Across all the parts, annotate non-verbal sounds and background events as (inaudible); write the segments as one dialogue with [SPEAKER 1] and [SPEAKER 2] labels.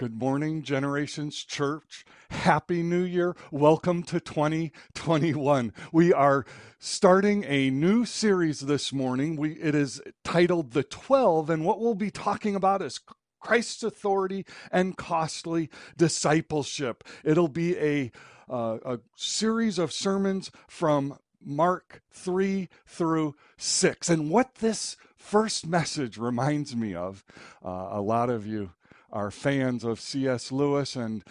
[SPEAKER 1] Good morning, Generations Church. Happy New Year. Welcome to 2021. We are starting a new series this morning. We, it is titled The 12, and what we'll be talking about is Christ's authority and costly discipleship. It'll be a, uh, a series of sermons from Mark 3 through 6. And what this first message reminds me of, uh, a lot of you are fans of C.S. Lewis and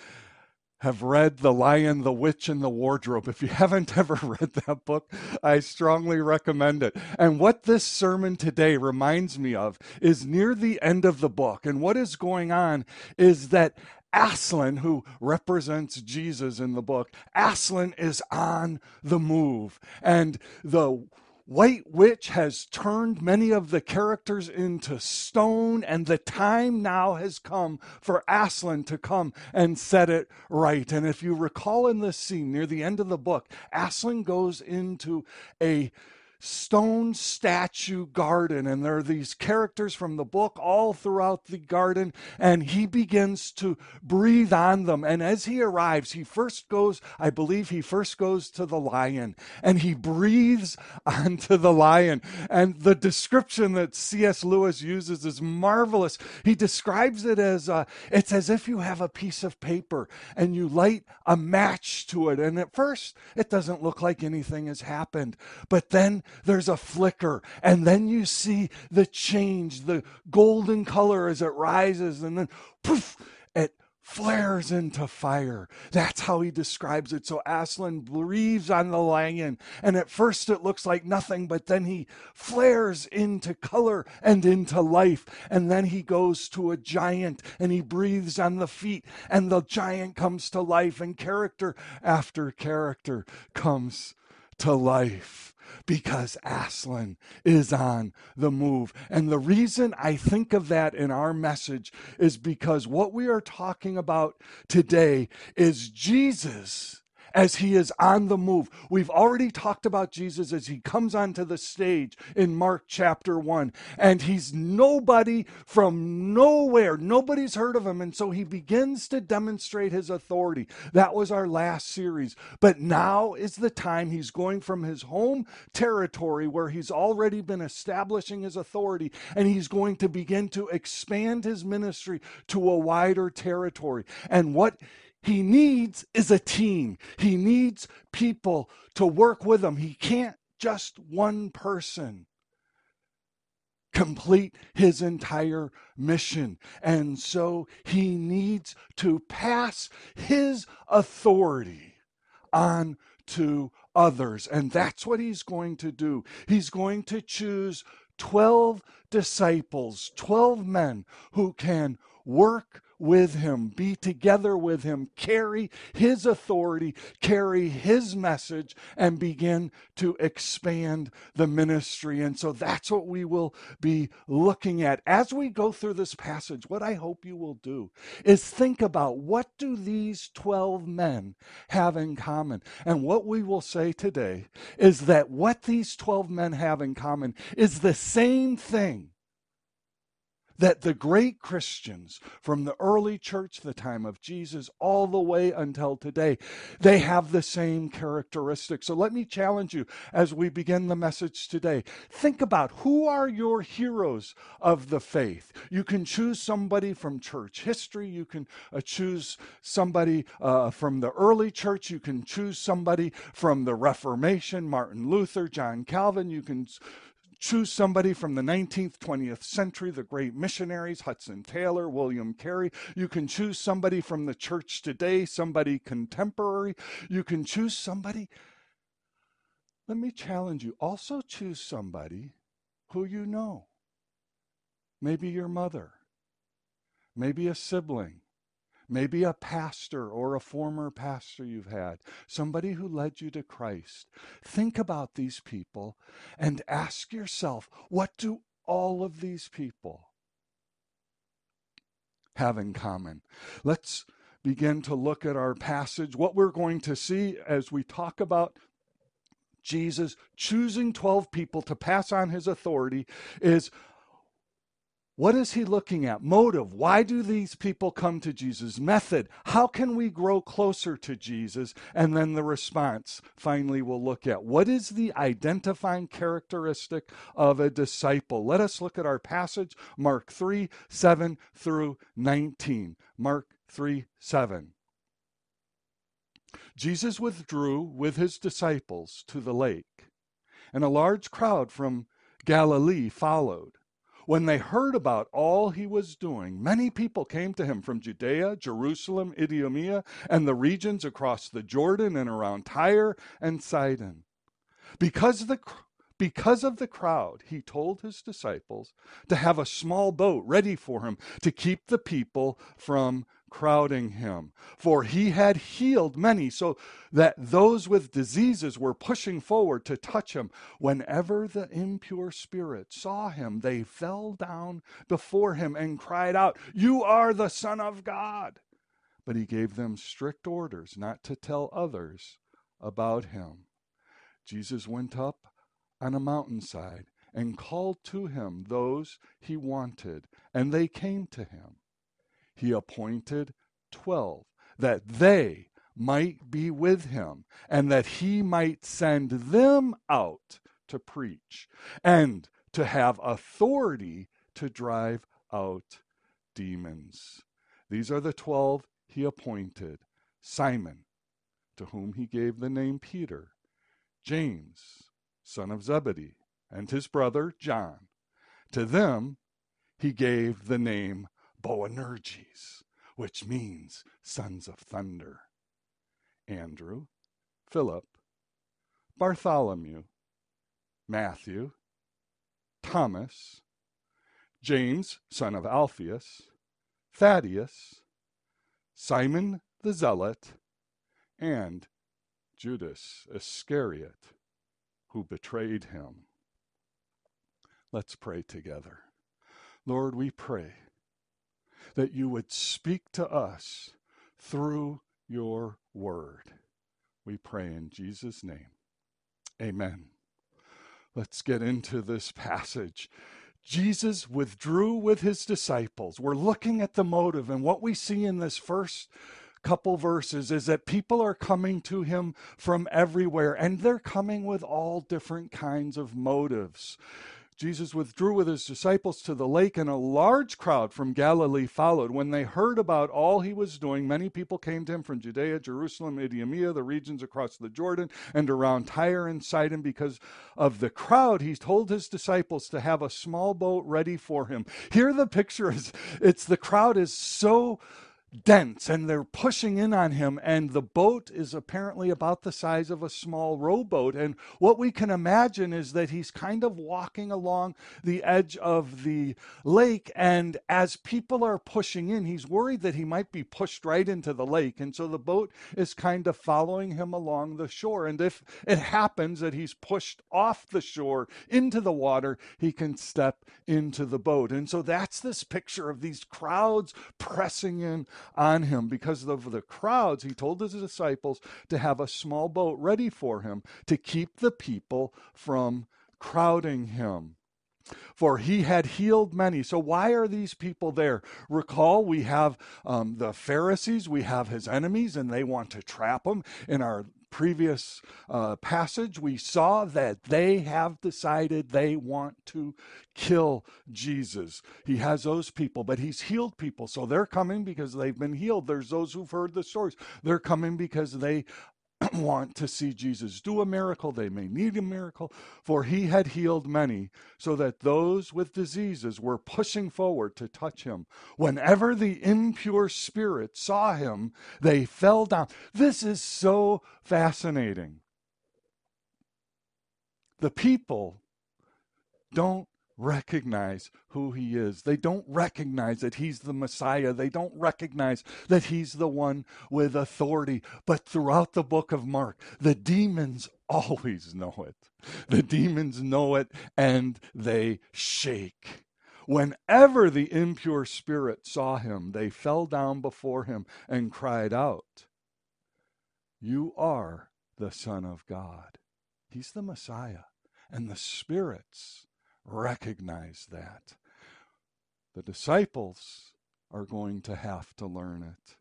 [SPEAKER 1] have read The Lion, the Witch, and the Wardrobe. If you (laughs) haven't ever read that book, I strongly recommend it. And what this sermon today reminds me of is near the end of the book. And what is going on is that Aslan, who represents Jesus in the book, Aslan is on the move. And the White Witch has turned many of the characters into stone, and the time now has come for Aslan to come and set it right. And if you recall in this scene near the end of the book, Aslan goes into a stone statue garden. And there are these characters from the book all throughout the garden and he begins to breathe on them. And as he arrives he first goes i believe he first goes to the lion and he breathes (laughs) onto the lion. And the description that cs lewis uses is marvelous. He describes it as uh, it's as if you have a piece of paper and you light a match to it. And at first it doesn't look like anything has happened. But then there's a flicker, and then you see the change, the golden color as it rises, and then poof, it flares into fire. That's how he describes it. So Aslan breathes on the lion, and at first it looks like nothing, but then he flares into color and into life. And then he goes to a giant and he breathes on the feet, and the giant comes to life, and character after character comes to life because Aslan is on the move. And the reason I think of that in our message is because what we are talking about today is Jesus as he is on the move. We've already talked about Jesus as he comes onto the stage in Mark chapter 1, and he's nobody from nowhere. Nobody's heard of him. And so he begins to demonstrate his authority. That was our last series. But now is the time he's going from his home territory where he's already been establishing his authority, and he's going to begin to expand his ministry to a wider territory. And what he needs is a team. He needs people to work with him. He can't just one person complete his entire mission. And so he needs to pass his authority on to others. And that's what he's going to do. He's going to choose 12 disciples, 12 men who can work with him, be together with him, carry his authority, carry his message, and begin to expand the ministry. And so that's what we will be looking at as we go through this passage. What I hope you will do is think about what do these 12 men have in common? And what we will say today is that what these 12 men have in common is the same thing that the great Christians from the early church, the time of Jesus, all the way until today, they have the same characteristics. So let me challenge you as we begin the message today. Think about who are your heroes of the faith. You can choose somebody from church history, you can uh, choose somebody uh, from the early church, you can choose somebody from the Reformation, Martin Luther, John Calvin, you can choose somebody from the 19th, 20th century, the great missionaries, Hudson Taylor, William Carey. You can choose somebody from the church today, somebody contemporary. You can choose somebody. Let me challenge you. Also choose somebody who you know. Maybe your mother, maybe a sibling, maybe a pastor or a former pastor you've had, somebody who led you to Christ. Think about these people and ask yourself what do all of these people have in common? Let's begin to look at our passage. What we're going to see as we talk about Jesus choosing 12 people to pass on his authority is What is he looking at? Motive. Why do these people come to Jesus? Method. How can we grow closer to Jesus? And then the response, finally, we'll look at. What is the identifying characteristic of a disciple? Let us look at our passage, Mark 3 7 through 19. Mark 3 7. Jesus withdrew with his disciples to the lake, and a large crowd from Galilee followed. When they heard about all he was doing, many people came to him from Judea, Jerusalem, Idumea, and the regions across the Jordan and around Tyre and Sidon. Because the because of the crowd, he told his disciples to have a small boat ready for him to keep the people from crowding him. For he had healed many, so that those with diseases were pushing forward to touch him. Whenever the impure spirits saw him, they fell down before him and cried out, You are the Son of God. But he gave them strict orders not to tell others about him. Jesus went up on a mountainside and called to him those he wanted, and they came to him. He appointed twelve, that they might be with him, and that he might send them out to preach, and to have authority to drive out demons. These are the twelve he appointed Simon, to whom he gave the name Peter, James, son of Zebedee, and his brother John. To them he gave the name Boanerges, which means sons of thunder. Andrew, Philip, Bartholomew, Matthew, Thomas, James, son of Alphaeus, Thaddeus, Simon the Zealot, and Judas Iscariot who betrayed him. Let's pray together. Lord, we pray that you would speak to us through your word. We pray in Jesus' name. Amen. Let's get into this passage. Jesus withdrew with his disciples. We're looking at the motive, and what we see in this first couple verses is that people are coming to him from everywhere, and they're coming with all different kinds of motives. Jesus withdrew with his disciples to the lake, and a large crowd from Galilee followed. When they heard about all he was doing, many people came to him from Judea, Jerusalem, Idumea, the regions across the Jordan, and around Tyre and Sidon. Because of the crowd, he told his disciples to have a small boat ready for him. Here, the picture is it's the crowd is so dense and they're pushing in on him and the boat is apparently about the size of a small rowboat. And what we can imagine is that he's kind of walking along the edge of the lake and as people are pushing in he's worried that he might be pushed right into the lake. And so the boat is kind of following him along the shore. And if it happens that he's pushed off the shore into the water he can step into the boat. And so that's this picture of these crowds pressing in on him. Because of the crowds, he told his disciples to have a small boat ready for him to keep the people from crowding him for he had healed many. So, why are these people there? Recall, we have um, the Pharisees, we have his enemies, and they want to trap him. In our previous uh, passage, we saw that they have decided they want to kill Jesus. He has those people, but he's healed people. So they're coming because they've been healed. There's those who've heard the stories. They're coming because they (clears throat) want to see Jesus do a miracle. They may need a miracle, for he had healed many, so that those with diseases were pushing forward to touch him. Whenever the impure spirit saw him, they fell down. This is so fascinating. The people don't recognize who he is. They don't recognize that he's the Messiah. They don't recognize that he's the one with authority. But throughout the book of Mark, the demons always know it. The demons know it and they shake. Whenever the impure spirit saw him, they fell down before him and cried out, You are the Son of God. He's the Messiah. And the spirits recognize that. The disciples are going to have to learn it.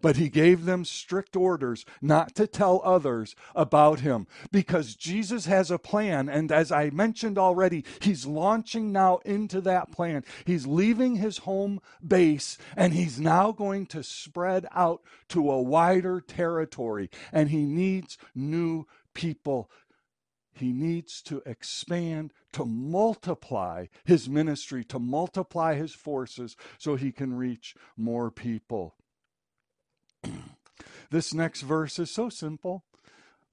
[SPEAKER 1] But he gave them strict orders not to tell others about him because Jesus has a plan. And as I mentioned already, he's launching now into that plan. He's leaving his home base and he's now going to spread out to a wider territory. And he needs new people. He needs to expand, to multiply his ministry, to multiply his forces so he can reach more people. (clears throat) this next verse is so simple,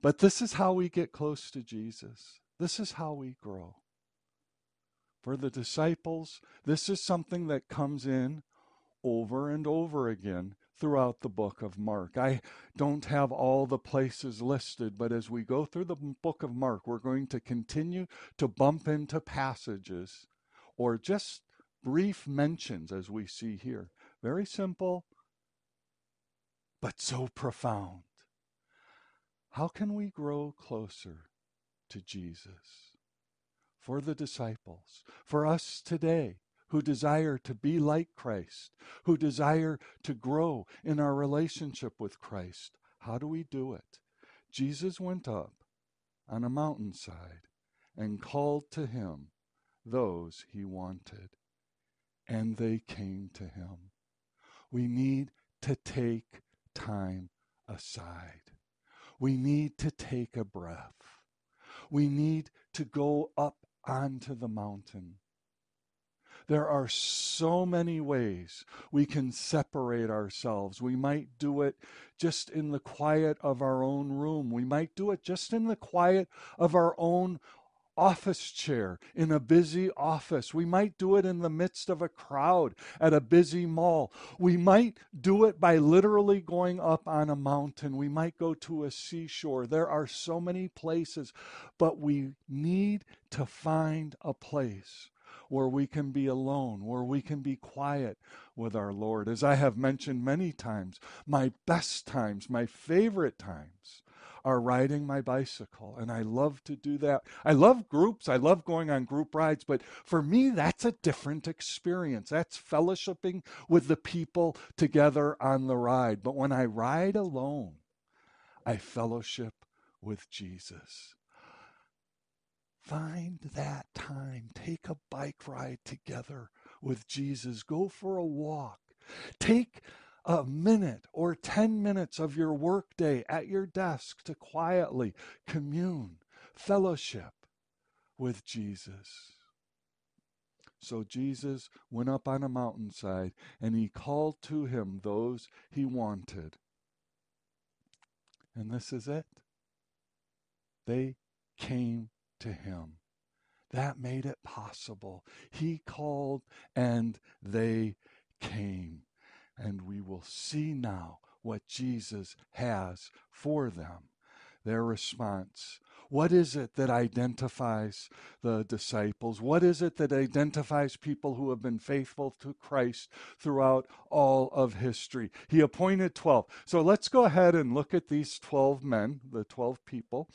[SPEAKER 1] but this is how we get close to Jesus. This is how we grow. For the disciples, this is something that comes in over and over again throughout the book of Mark. I don't have all the places listed, but as we go through the book of Mark, we're going to continue to bump into passages or just brief mentions as we see here. Very simple, but so profound. How can we grow closer to Jesus? For the disciples, for us today who desire to be like Christ, who desire to grow in our relationship with Christ, how do we do it? Jesus went up on a mountainside and called to him those he wanted, and they came to him. We need to take time aside. We need to take a breath. We need to go up onto the mountain. There are so many ways we can separate ourselves. We might do it just in the quiet of our own room. We might do it just in the quiet of our own office chair in a busy office. We might do it in the midst of a crowd at a busy mall. We might do it by literally going up on a mountain. We might go to a seashore. There are so many places, but we need to find a place where we can be alone, where we can be quiet with our Lord. As I have mentioned many times, my best times, my favorite times are riding my bicycle. And I love to do that. I love groups. I love going on group rides. But for me, that's a different experience. That's fellowshipping with the people together on the ride. But when I ride alone, I fellowship with Jesus. Find that time. Take a bike ride together with Jesus. Go for a walk. Take a minute or 10 minutes of your workday at your desk to quietly commune, fellowship with Jesus. So Jesus went up on a mountainside and he called to him those he wanted. And this is it. They came to him. That made it possible. He called and they came and we will see now what Jesus has for them. Their response what is it that identifies the disciples? What is it that identifies people who have been faithful to Christ throughout all of history? He appointed 12. So let's go ahead and look at these 12 men, the 12 people.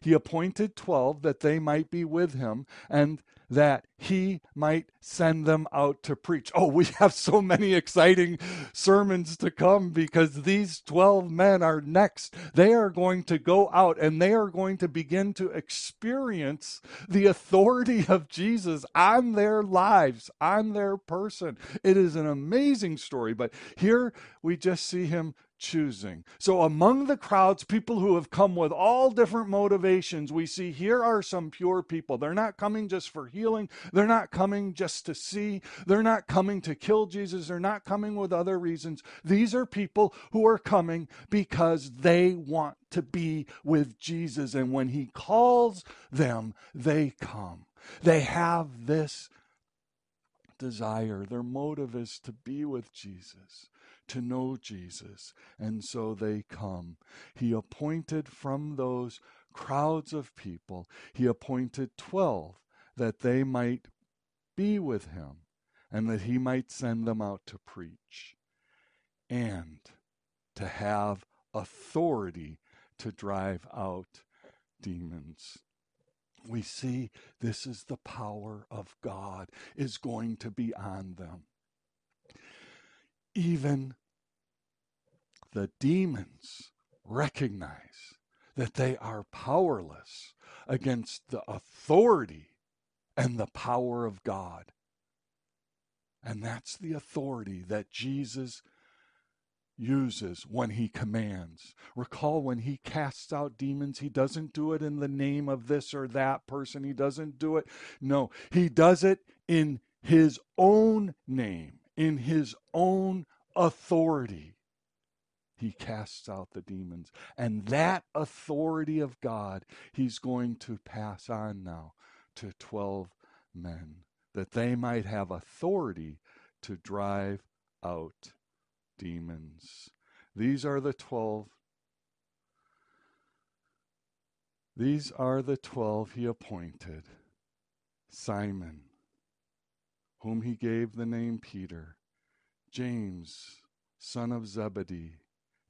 [SPEAKER 1] He appointed 12 that they might be with him and that he might send them out to preach. Oh, we have so many exciting sermons to come because these 12 men are next. They are going to go out and they are going to begin to experience the authority of Jesus on their lives, on their person. It is an amazing story, but here we just see him choosing. So, among the crowds, people who have come with all different motivations, we see here are some pure people. They're not coming just for healing, they're not coming just to see, they're not coming to kill Jesus, they're not coming with other reasons. These are people who are coming because they want to be with Jesus. And when He calls them, they come. They have this desire. Their motive is to be with Jesus to know Jesus, and so they come. He appointed from those crowds of people, he appointed 12 that they might be with him and that he might send them out to preach and to have authority to drive out demons we see this is the power of God is going to be on them. Even the demons recognize that they are powerless against the authority and the power of God. And that's the authority that Jesus uses when he commands. Recall when he casts out demons, he doesn't do it in the name of this or that person. He doesn't do it. No, he does it in his own name, in his own authority. He casts out the demons. And that authority of God, he's going to pass on now to 12 men, that they might have authority to drive out demons. These are the 12. These are the 12 he appointed Simon, whom he gave the name Peter, James, son of Zebedee,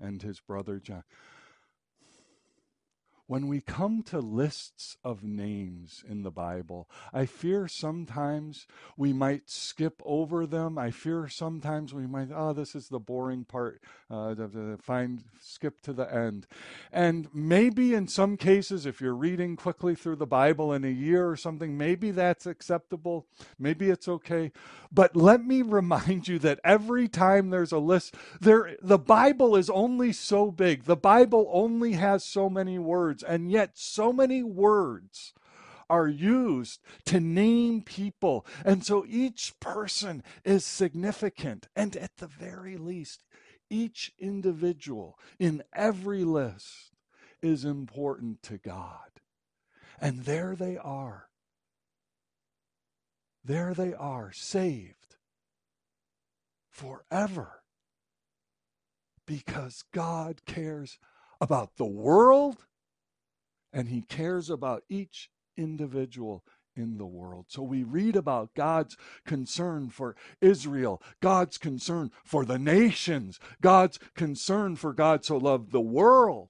[SPEAKER 1] and his brother John when we come to lists of names in the Bible, I fear sometimes we might skip over them. I fear sometimes we might, oh, this is the boring part, uh, find, skip to the end. And maybe in some cases, if you're reading quickly through the Bible in a year or something, maybe that's acceptable. Maybe it's okay. But let me remind you that every time there's a list, there, the Bible is only so big. The Bible only has so many words words, and yet so many words are used to name people. And so each person is significant. And at the very least, each individual in every list is important to God. And there they are. There they are, saved forever. Because God cares about the world and he cares about each individual in the world. So we read about God's concern for Israel, God's concern for the nations, God's concern for God so loved the world.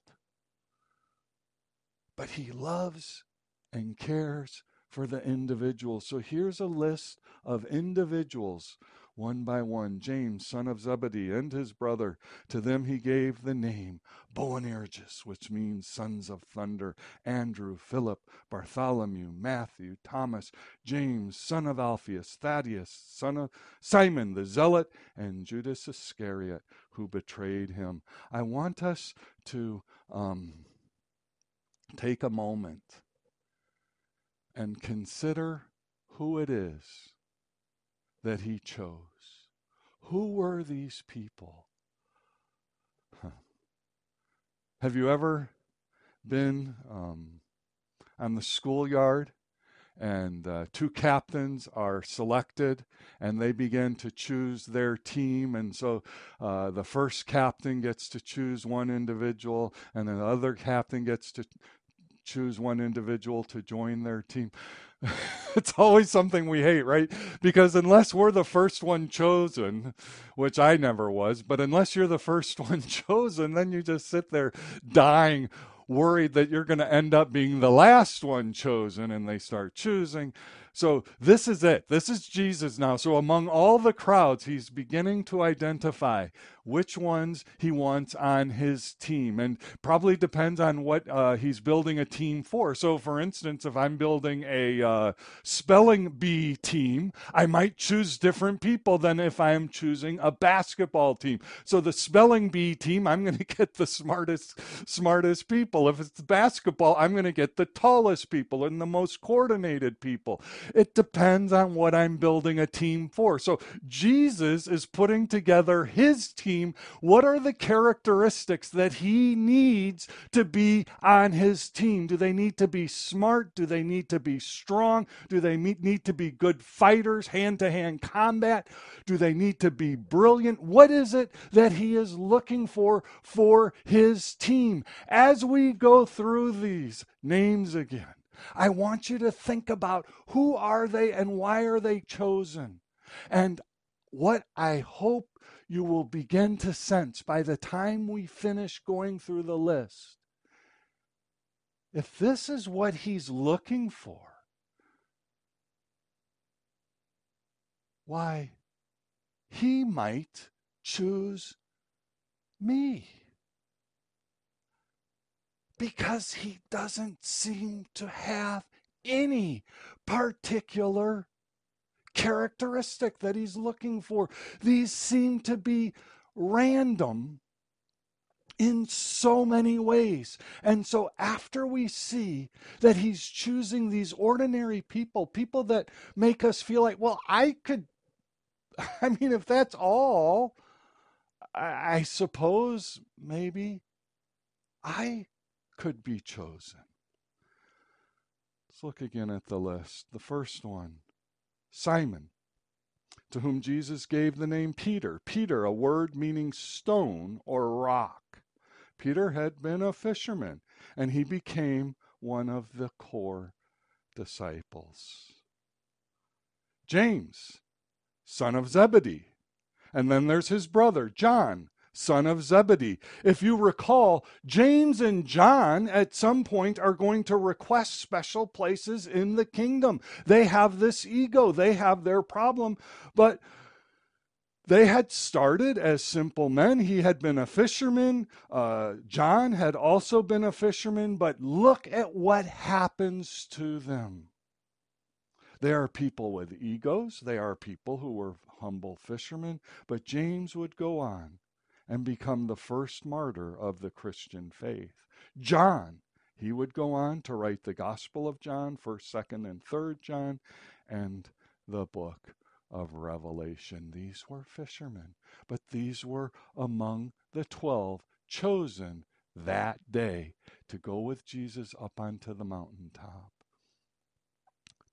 [SPEAKER 1] But he loves and cares for the individual. So here's a list of individuals one by one, James, son of Zebedee, and his brother. To them he gave the name Boanerges, which means sons of thunder, Andrew, Philip, Bartholomew, Matthew, Thomas, James, son of Alphaeus, Thaddeus, son of Simon the Zealot, and Judas Iscariot, who betrayed him. I want us to um, take a moment and consider who it is that he chose. Who were these people? Huh. Have you ever been um, on the schoolyard and uh, two captains are selected and they begin to choose their team and so uh, the first captain gets to choose one individual and then the other captain gets to choose one individual to join their team (laughs) it's always something we hate, right? Because unless we're the first one chosen, which I never was, but unless you're the first (laughs) one chosen, then you just sit there dying, worried that you're going to end up being the last one chosen, and they start choosing. So this is it. This is Jesus now. So among all the crowds, he's beginning to identify which ones he wants on his team. And probably depends on what uh, he's building a team for. So, for instance, if I'm building a uh, spelling bee team, I might choose different people than if I'm choosing a basketball team. So, the spelling bee team, I'm going (laughs) to get the smartest, smartest people. If it's basketball, I'm going to get the tallest people and the most coordinated people. It depends on what I'm building a team for. So, Jesus is putting together his team what are the characteristics that he needs to be on his team? Do they need to be smart? Do they need to be strong? Do they need to be good fighters, hand to hand combat? Do they need to be brilliant? What is it that he is looking for for his team? As we go through these names again, I want you to think about who are they and why are they chosen? And what I hope you will begin to sense by the time we finish going through the list if this is what he's looking for, why, he might choose me? Because he doesn't seem to have any particular characteristic that he's looking for. These seem to be random in so many ways. And so, after we see that he's choosing these ordinary people, people that make us feel like, well, I could, (laughs) I mean, if that's all, I, suppose maybe I could be chosen. Let's look again at the list. The first one Simon, to whom Jesus gave the name Peter. Peter, a word meaning stone or rock. Peter had been a fisherman, and he became one of the core disciples. James, son of Zebedee. And then there's his brother, John, son of Zebedee. If you recall, James and John at some point are going to request special places in the kingdom. They have this ego, they have their problem, but they had started as simple men. He had been a fisherman. Uh, John had also been a fisherman, but look at what happens to them. They are people with egos. They are people who were humble fishermen. But James would go on and become the first martyr of the Christian faith. John, he would go on to write the Gospel of John, 1st, 2nd, and 3rd John, and the book of Revelation. These were fishermen, but these were among the 12 chosen that day to go with Jesus up onto the mountaintop.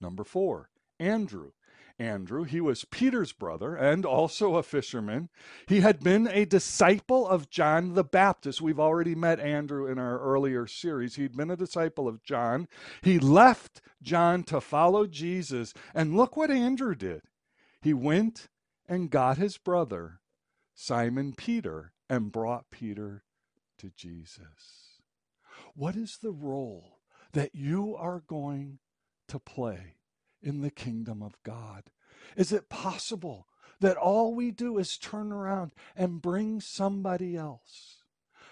[SPEAKER 1] Number four, Andrew. Andrew. He was Peter's brother and also a fisherman. He had been a disciple of John the Baptist. We've already met Andrew in our earlier series. He'd been a disciple of John. He left John to follow Jesus. And look what Andrew did. He went and got his brother, Simon Peter, and brought Peter to Jesus. What is the role that you are going to play in the kingdom of God? Is it possible that all we do is turn around and bring somebody else?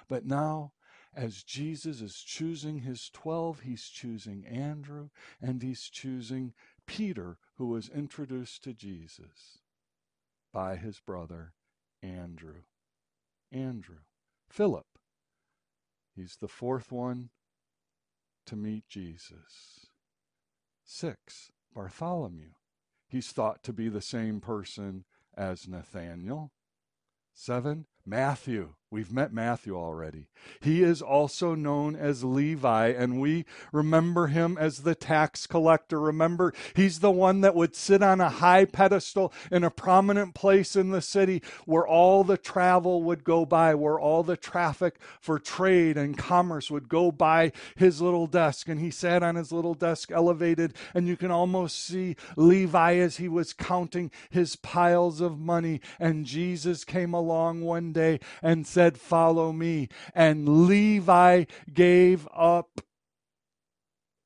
[SPEAKER 1] But now, as Jesus is choosing his 12, he's choosing Andrew and he's choosing Peter, who was introduced to Jesus by his brother Andrew. Andrew. Philip. He's the fourth one to meet Jesus. Six. Bartholomew. He's thought to be the same person as Nathaniel. Seven, Matthew. We've met Matthew already. He is also known as Levi, and we remember him as the tax collector. Remember, he's the one that would sit on a high pedestal in a prominent place in the city where all the travel would go by, where all the traffic for trade and commerce would go by his little desk. And he sat on his little desk elevated, and you can almost see Levi as he was counting his piles of money. And Jesus came along one day and said, said, Follow me. And Levi gave up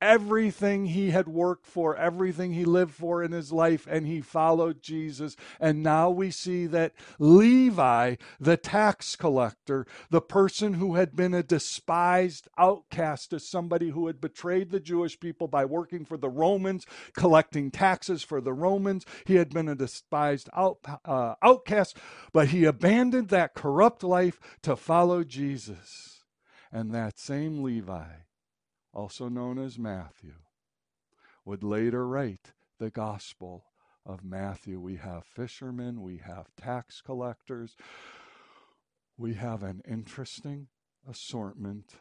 [SPEAKER 1] everything he had worked for, everything he lived for in his life, and he followed Jesus. And now we see that Levi, the tax collector, the person who had been a despised outcast as somebody who had betrayed the Jewish people by working for the Romans, collecting taxes for the Romans, he had been a despised out, uh, outcast, but he abandoned that corrupt life to follow Jesus. And that same Levi also known as Matthew, would later write the Gospel of Matthew. We have fishermen, we have tax collectors, we have an interesting assortment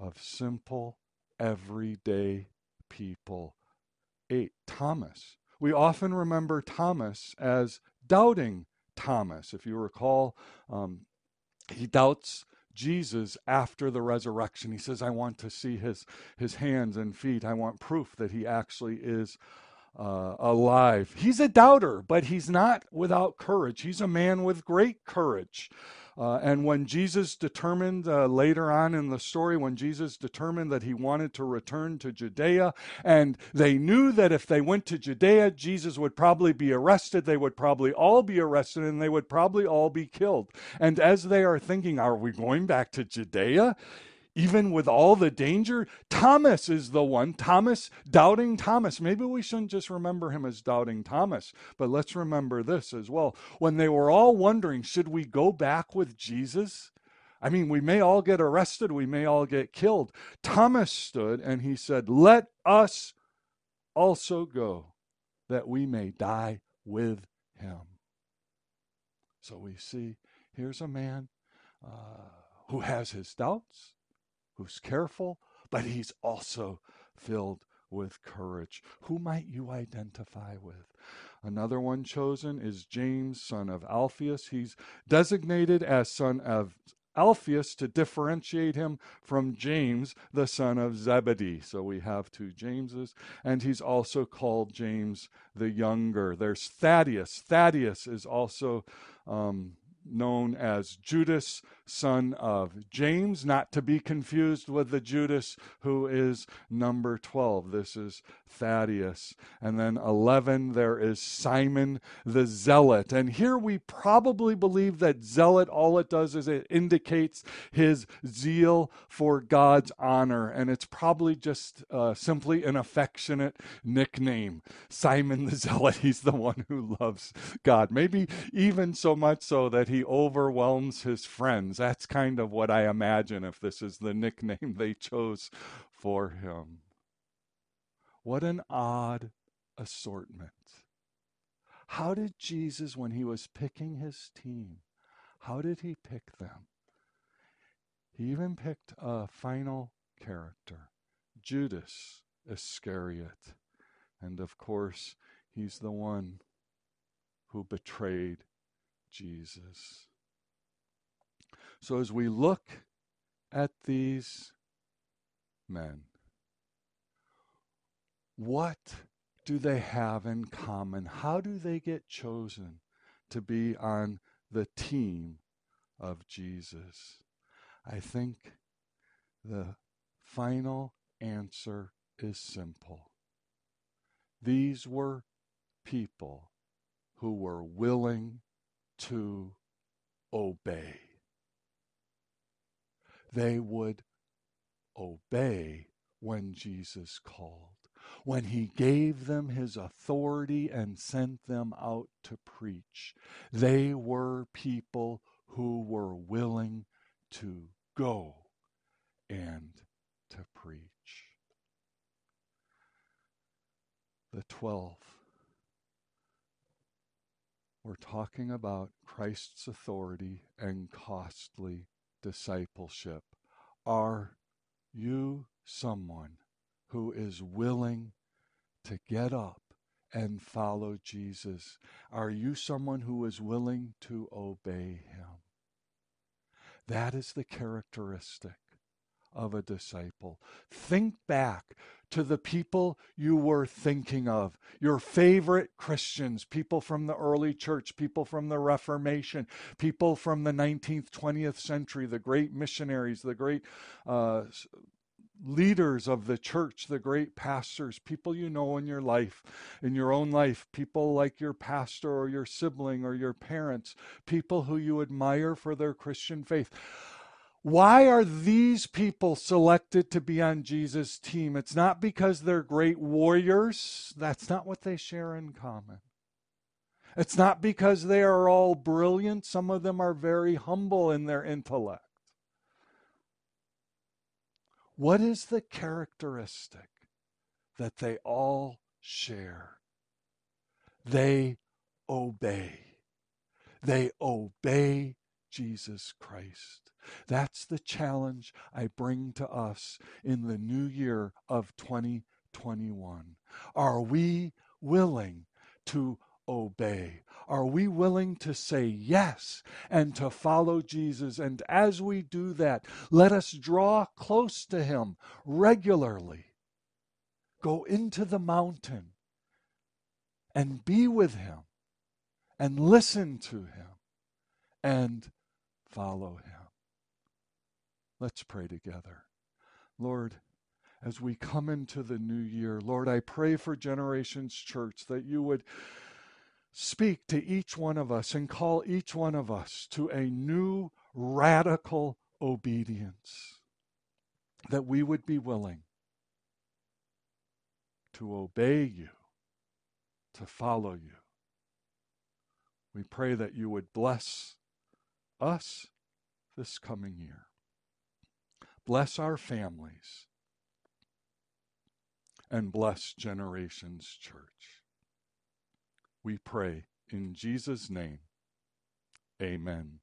[SPEAKER 1] of simple, everyday people. Eight, Thomas. We often remember Thomas as doubting Thomas. If you recall, um, he doubts Jesus after the resurrection. He says, I want to see his, his hands and feet. I want proof that he actually is uh, alive. He's a doubter, but he's not without courage. He's a man with great courage. Uh, and when Jesus determined uh, later on in the story, when Jesus determined that he wanted to return to Judea, and they knew that if they went to Judea, Jesus would probably be arrested, they would probably all be arrested, and they would probably all be killed. And as they are thinking, are we going back to Judea? Even with all the danger, Thomas is the one. Thomas, doubting Thomas. Maybe we shouldn't just remember him as doubting Thomas, but let's remember this as well. When they were all wondering, should we go back with Jesus? I mean, we may all get arrested, we may all get killed. Thomas stood and he said, Let us also go that we may die with him. So we see here's a man uh, who has his doubts, who's careful, but he's also filled with courage. Who might you identify with? Another one chosen is James, son of Alphaeus. He's designated as son of Alphaeus to differentiate him from James, the son of Zebedee. So we have two Jameses, and he's also called James the Younger. There's Thaddeus. Thaddeus is also um, known as Judas, son of James, not to be confused with the Judas who is number 12. This is Thaddeus. And then 11, there is Simon the Zealot. And here we probably believe that zealot, all it does is it indicates his zeal for God's honor. And it's probably just uh, simply an affectionate nickname. Simon the (laughs) Zealot, he's the one who loves God. Maybe even so much so that he overwhelms his friends. That's kind of what I imagine if this is the (laughs) nickname they chose for him. What an odd assortment. How did Jesus, when he was picking his team, how did he pick them? He even picked a final character, Judas Iscariot. And of course, he's the one who betrayed Jesus. So as we look at these men, what do they have in common? How do they get chosen to be on the team of Jesus? I think the final answer is simple. These were people who were willing to obey they would obey when Jesus called, when he gave them his authority and sent them out to preach. They were people who were willing to go and to preach. The twelve. We're talking about Christ's authority and costly discipleship. Are you someone who is willing to get up and follow Jesus? Are you someone who is willing to obey him? That is the characteristic of a disciple. Think back to the people you were thinking of, your favorite Christians, people from the early church, people from the Reformation, people from the 19th, 20th century, the great missionaries, the great uh, leaders of the church, the great pastors, people you know in your life, in your own life, people like your pastor or your sibling or your parents, people who you admire for their Christian faith. Why are these people selected to be on Jesus' team? It's not because they're great warriors. That's not what they share in common. It's not because they are all brilliant. Some of them are very humble in their intellect. What is the characteristic that they all share? They obey. They obey Jesus Christ. That's the challenge I bring to us in the new year of 2021. Are we willing to obey? Are we willing to say yes and to follow Jesus? And as we do that, let us draw close to Him regularly. Go into the mountain and be with Him and listen to Him and follow him. Let's pray together. Lord, as we come into the new year, Lord, I pray for Generations Church that you would speak to each one of us and call each one of us to a new radical obedience, that we would be willing to obey you, to follow you. We pray that you would bless us this coming year. Bless our families and bless Generations Church. We pray in Jesus' name. Amen.